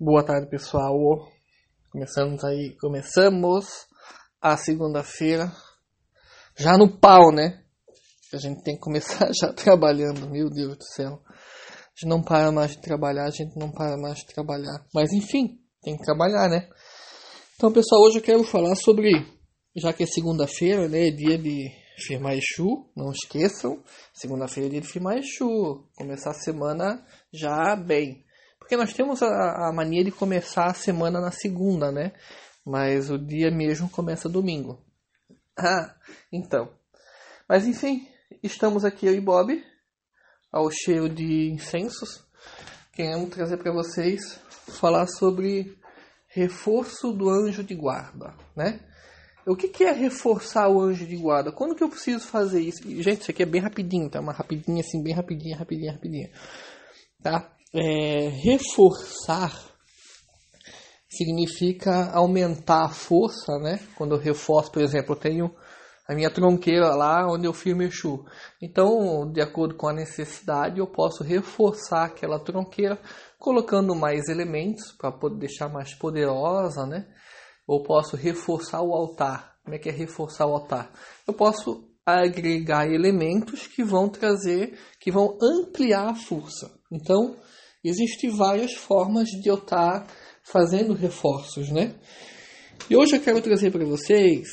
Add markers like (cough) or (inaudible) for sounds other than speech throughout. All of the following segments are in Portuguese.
Boa tarde, pessoal. Começamos aí, começamos a segunda-feira já no pau, né? A gente tem que começar (laughs) já trabalhando, meu Deus do céu. A gente não para mais de trabalhar, a gente não para mais de trabalhar. Mas enfim, tem que trabalhar, né? Então, pessoal, hoje eu quero falar sobre, já que é segunda-feira, né, é dia de firmar Exu, não esqueçam, segunda-feira é dia de firmar Exu, começar a semana já bem. Porque nós temos a, a mania de começar a semana na segunda, né? Mas o dia mesmo começa domingo. (laughs) Ah, então. Mas enfim, estamos aqui eu e Bob, ao cheiro de incensos. Queremos trazer para vocês falar sobre reforço do anjo de guarda, né? O que, que é reforçar o anjo de guarda? Quando que eu preciso fazer isso? Gente, isso aqui é bem rapidinho, tá? Uma rapidinha assim, bem rapidinha, rapidinha, rapidinha. Tá? É, reforçar significa aumentar a força, né? Quando eu reforço, por exemplo, eu tenho a minha tronqueira lá onde eu firmo Exu. Então, de acordo com a necessidade, eu posso reforçar aquela tronqueira colocando mais elementos para poder deixar mais poderosa, né? Ou posso reforçar o altar. Como é que é reforçar o altar? Eu posso agregar elementos que vão trazer, que vão ampliar a força. Então, existem várias formas de eu estar fazendo reforços, né? E hoje eu quero trazer para vocês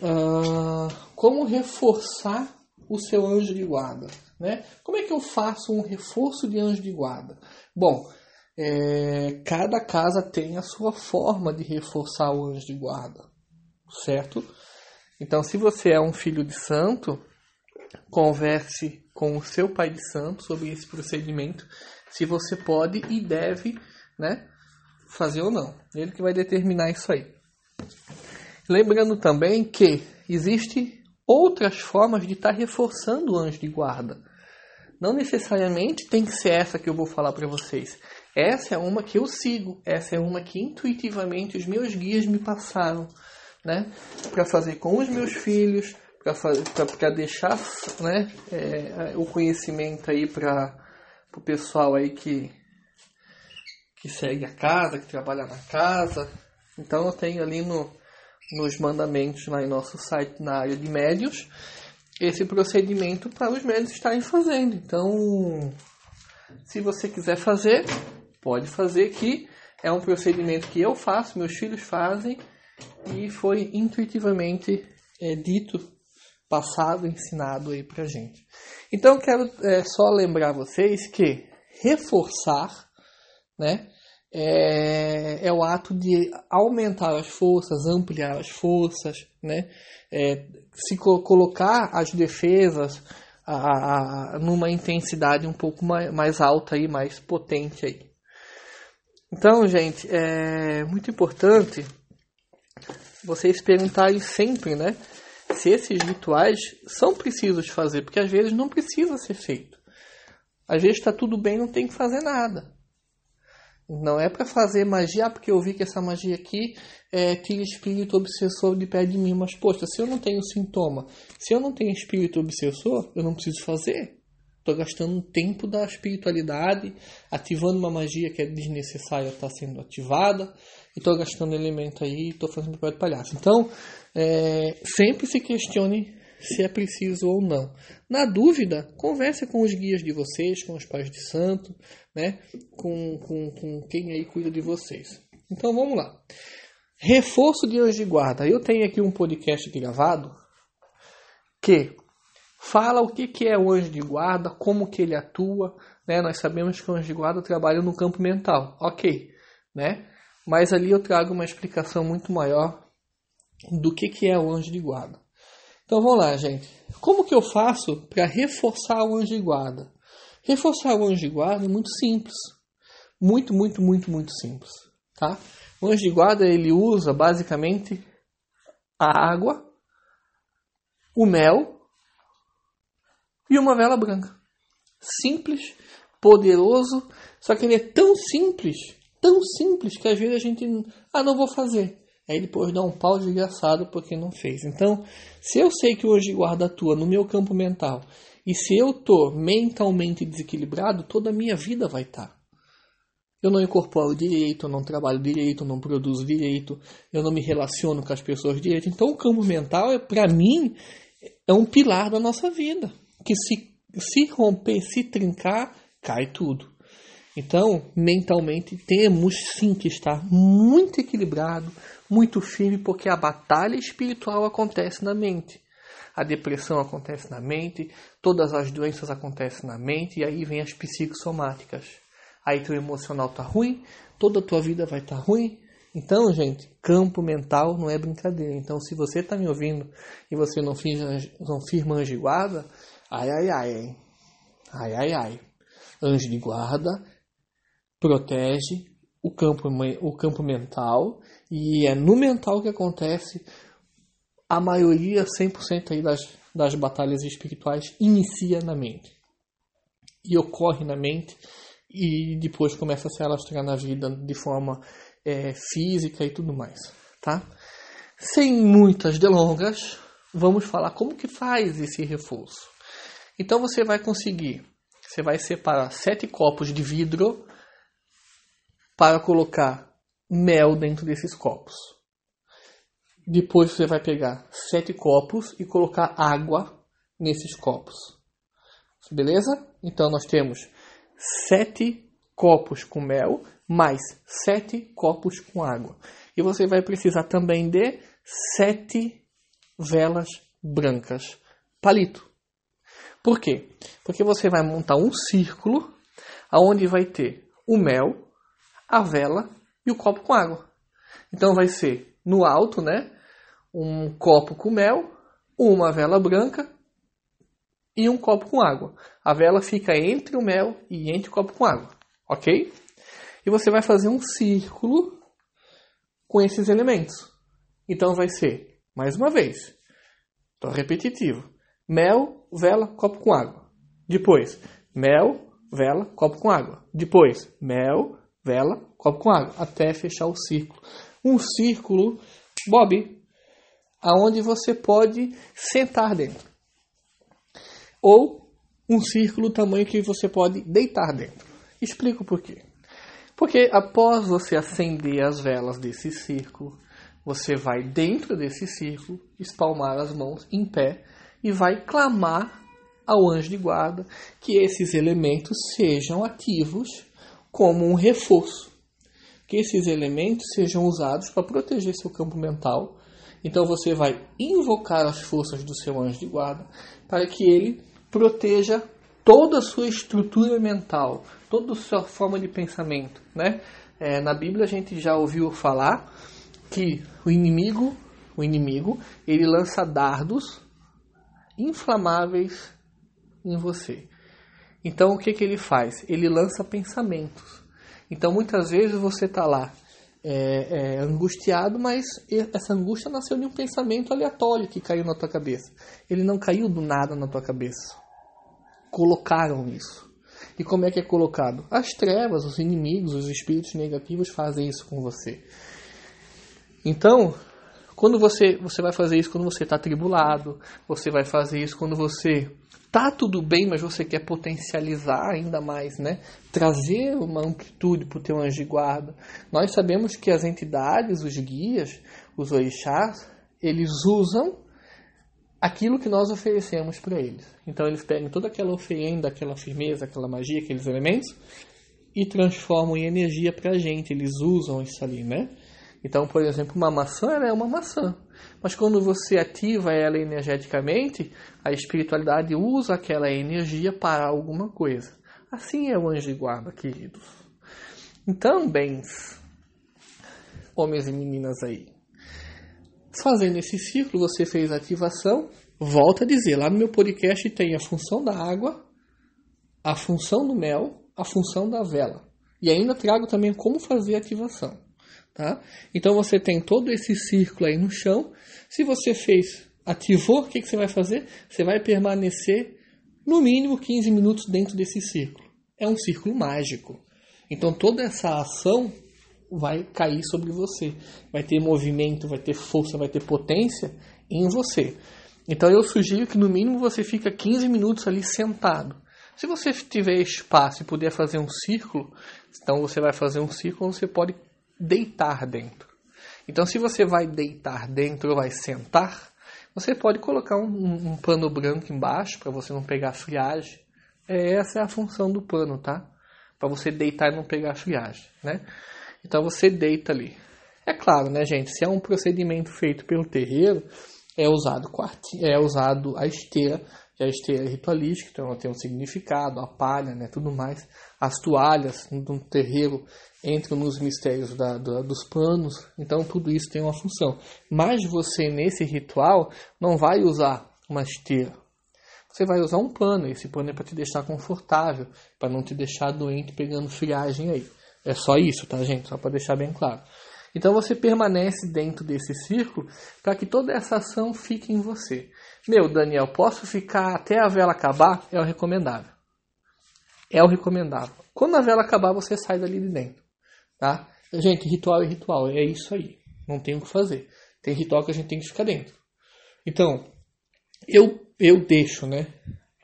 uh, como reforçar o seu anjo de guarda, né? Como é que eu faço um reforço de anjo de guarda? Bom, é, cada casa tem a sua forma de reforçar o anjo de guarda, certo? Então, se você é um filho de santo, converse com o seu pai de santo sobre esse procedimento, se você pode e deve, né, fazer ou não. Ele que vai determinar isso aí. Lembrando também que existe outras formas de estar reforçando o anjo de guarda. Não necessariamente tem que ser essa que eu vou falar para vocês. Essa é uma que eu sigo, essa é uma que intuitivamente os meus guias me passaram, né, para fazer com os meus filhos, para deixar, né, é, o conhecimento aí para o pessoal aí que que segue a casa, que trabalha na casa. Então eu tenho ali no, nos mandamentos lá em nosso site na área de médios esse procedimento para os médios estarem fazendo. Então, se você quiser fazer, pode fazer que é um procedimento que eu faço, meus filhos fazem e foi intuitivamente é, dito, passado, ensinado aí para gente. Então, quero é, só lembrar vocês que reforçar né? É, é, o ato de aumentar as forças, ampliar as forças, né? É, se co colocar as defesas a, a, numa intensidade um pouco mais, mais alta e mais potente aí. Então, gente, é muito importante vocês perguntarem sempre, né? Se esses rituais são precisos de fazer, porque às vezes não precisa ser feito. Às vezes está tudo bem, não tem que fazer nada. Não é para fazer magia, porque eu vi que essa magia aqui é, tira espírito obsessor de pé de mim. Mas, poxa, se eu não tenho sintoma, se eu não tenho espírito obsessor, eu não preciso fazer. Estou gastando tempo da espiritualidade, ativando uma magia que é desnecessária, está sendo ativada, e estou gastando elemento aí, estou fazendo papel de palhaço. Então, é, sempre se questione se é preciso ou não. Na dúvida, converse com os guias de vocês, com os pais de santo, né? com, com, com quem aí cuida de vocês. Então vamos lá. Reforço de anjo de guarda. Eu tenho aqui um podcast gravado que fala o que, que é o anjo de guarda, como que ele atua. Né? Nós sabemos que o anjo de guarda trabalha no campo mental. Ok. Né? Mas ali eu trago uma explicação muito maior do que, que é o anjo de guarda. Então vamos lá, gente. Como que eu faço para reforçar o anjo de guarda? Reforçar o anjo de guarda é muito simples. Muito, muito, muito, muito simples. Tá? O anjo de guarda ele usa basicamente a água, o mel e uma vela branca. Simples, poderoso, só que ele é tão simples, tão simples que às vezes a gente, ah, não vou fazer. Aí depois dá um pau desgraçado porque não fez. Então, se eu sei que hoje guarda atua no meu campo mental e se eu tô mentalmente desequilibrado, toda a minha vida vai estar. Tá. eu não incorporo direito, eu não trabalho direito, eu não produzo direito, eu não me relaciono com as pessoas direito. Então, o campo mental, é, para mim, é um pilar da nossa vida. Que se, se romper, se trincar, cai tudo. Então, mentalmente, temos sim que estar muito equilibrado, muito firme, porque a batalha espiritual acontece na mente. A depressão acontece na mente, todas as doenças acontecem na mente, e aí vem as psicossomáticas. Aí teu emocional tá ruim, toda a tua vida vai estar tá ruim. Então, gente, campo mental não é brincadeira. Então, se você está me ouvindo e você não firma, não firma anjo de guarda, ai, ai, ai, hein? ai, ai, ai. Anjo de guarda protege o campo, o campo mental e é no mental que acontece a maioria, 100% aí das, das batalhas espirituais, inicia na mente. E ocorre na mente e depois começa a se alastrar na vida de forma é, física e tudo mais, tá? Sem muitas delongas, vamos falar como que faz esse reforço. Então você vai conseguir, você vai separar sete copos de vidro para colocar mel dentro desses copos. Depois você vai pegar sete copos e colocar água nesses copos. Beleza? Então nós temos sete copos com mel mais sete copos com água. E você vai precisar também de sete velas brancas. Palito. Por quê? Porque você vai montar um círculo aonde vai ter o mel, a vela e o copo com água. Então vai ser no alto, né? Um copo com mel, uma vela branca e um copo com água. A vela fica entre o mel e entre o copo com água, ok? E você vai fazer um círculo com esses elementos. Então vai ser, mais uma vez, tô repetitivo: mel, vela, copo com água. Depois, mel, vela, copo com água. Depois, mel, vela, copo com água, até fechar o círculo. Um círculo, Bob, aonde você pode sentar dentro. Ou um círculo tamanho que você pode deitar dentro. Explico por quê. Porque após você acender as velas desse círculo, você vai dentro desse círculo espalmar as mãos em pé e vai clamar ao anjo de guarda que esses elementos sejam ativos como um reforço. Que esses elementos sejam usados para proteger seu campo mental. Então você vai invocar as forças do seu anjo de guarda para que ele proteja toda a sua estrutura mental, toda a sua forma de pensamento. Né? É, na Bíblia a gente já ouviu falar que o inimigo, o inimigo, ele lança dardos inflamáveis em você. Então o que, que ele faz? Ele lança pensamentos. Então muitas vezes você está lá é, é, angustiado, mas essa angústia nasceu de um pensamento aleatório que caiu na tua cabeça. Ele não caiu do nada na tua cabeça. Colocaram isso. E como é que é colocado? As trevas, os inimigos, os espíritos negativos fazem isso com você. Então, quando você, você vai fazer isso quando você está tribulado, você vai fazer isso quando você tá tudo bem, mas você quer potencializar ainda mais, né? Trazer uma amplitude para o teu anjo de guarda. Nós sabemos que as entidades, os guias, os orixás, eles usam aquilo que nós oferecemos para eles. Então eles pegam toda aquela oferenda, aquela firmeza, aquela magia, aqueles elementos e transformam em energia para a gente. Eles usam isso ali, né? Então, por exemplo, uma maçã é uma maçã. Mas quando você ativa ela energeticamente, a espiritualidade usa aquela energia para alguma coisa. Assim é o anjo de guarda, queridos. Então, bens, homens e meninas aí, fazendo esse ciclo, você fez a ativação. Volta a dizer, lá no meu podcast tem a função da água, a função do mel, a função da vela. E ainda trago também como fazer a ativação. Tá? Então você tem todo esse círculo aí no chão. Se você fez, ativou, o que, que você vai fazer? Você vai permanecer no mínimo 15 minutos dentro desse círculo. É um círculo mágico. Então toda essa ação vai cair sobre você. Vai ter movimento, vai ter força, vai ter potência em você. Então eu sugiro que no mínimo você fica 15 minutos ali sentado. Se você tiver espaço e puder fazer um círculo, então você vai fazer um círculo, você pode deitar dentro. Então, se você vai deitar dentro ou vai sentar, você pode colocar um, um, pano branco embaixo para você não pegar friagem. É, essa é a função do pano, tá? Para você deitar e não pegar friagem, né? Então você deita ali. É claro, né, gente? Se é um procedimento feito pelo terreiro, é usado é usado a esteira, a esteira é ritualística, então ela tem um significado, a palha, né, tudo mais. As toalhas no terreiro entram nos mistérios da, da, dos panos, então tudo isso tem uma função. Mas você nesse ritual não vai usar uma esteira. Você vai usar um pano, esse pano é para te deixar confortável, para não te deixar doente pegando friagem aí. É só isso, tá, gente? Só para deixar bem claro. Então você permanece dentro desse círculo para que toda essa ação fique em você. Meu, Daniel, posso ficar até a vela acabar? É o recomendável. É o recomendável. Quando a vela acabar, você sai dali de dentro. Tá? Gente, ritual é ritual. É isso aí. Não tem o que fazer. Tem ritual que a gente tem que ficar dentro. Então, eu, eu deixo, né?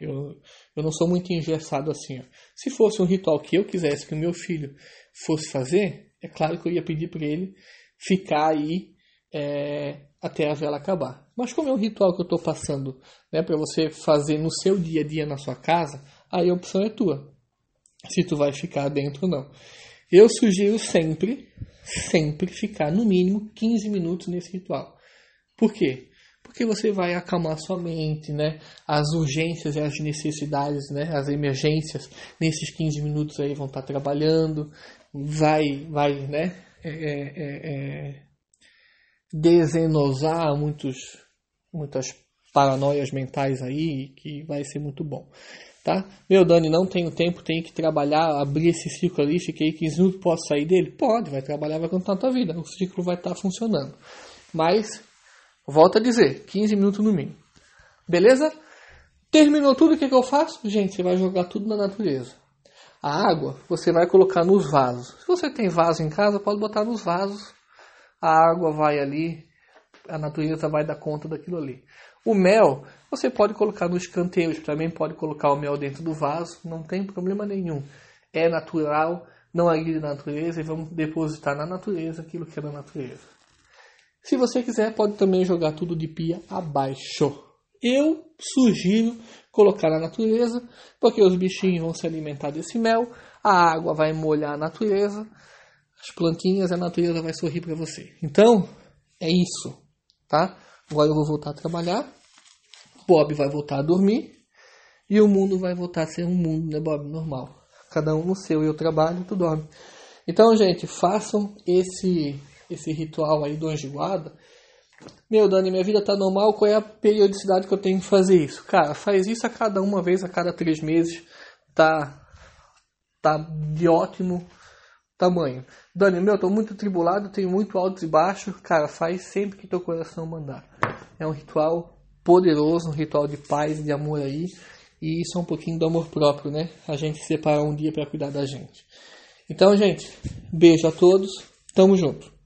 Eu, eu não sou muito engessado assim. Ó. Se fosse um ritual que eu quisesse que o meu filho fosse fazer, é claro que eu ia pedir para ele ficar aí é, até a vela acabar. Mas como é um ritual que eu estou passando né, para você fazer no seu dia a dia na sua casa, aí a opção é tua. Se tu vai ficar dentro ou não. Eu sugiro sempre, sempre ficar no mínimo 15 minutos nesse ritual. Por quê? Porque você vai acalmar sua mente, né? As urgências e as necessidades, né? As emergências, nesses 15 minutos aí vão estar trabalhando, vai, vai, né, é, é, é, é, desenosar muitos, muitas paranoias mentais aí, que vai ser muito bom. Tá? Meu, Dani, não tenho tempo, tenho que trabalhar, abrir esse ciclo ali, fiquei 15 minutos, posso sair dele? Pode, vai trabalhar, vai contar a tua vida, o ciclo vai estar tá funcionando. Mas, volto a dizer, 15 minutos no mínimo. Beleza? Terminou tudo, o que, que eu faço? Gente, você vai jogar tudo na natureza. A água você vai colocar nos vasos. Se você tem vaso em casa, pode botar nos vasos. A água vai ali, a natureza vai dar conta daquilo ali. O mel você pode colocar nos canteiros, também pode colocar o mel dentro do vaso, não tem problema nenhum. É natural, não agride a natureza e vamos depositar na natureza aquilo que é da natureza. Se você quiser, pode também jogar tudo de pia abaixo. Eu sugiro colocar na natureza, porque os bichinhos vão se alimentar desse mel, a água vai molhar a natureza, as plantinhas, a natureza vai sorrir para você. Então, é isso, tá? Agora eu vou voltar a trabalhar, Bob vai voltar a dormir e o mundo vai voltar a ser um mundo, né, Bob? Normal. Cada um no seu, eu trabalho, tu dorme. Então, gente, façam esse esse ritual aí do anjo guarda meu, Dani, minha vida tá normal, qual é a periodicidade que eu tenho que fazer isso? Cara, faz isso a cada uma vez, a cada três meses. Tá, tá de ótimo tamanho. Dani, meu, tô muito tribulado, tenho muito altos e baixos. Cara, faz sempre que teu coração mandar. É um ritual poderoso, um ritual de paz, de amor aí. E isso é um pouquinho do amor próprio, né? A gente separar um dia para cuidar da gente. Então, gente, beijo a todos. Tamo junto.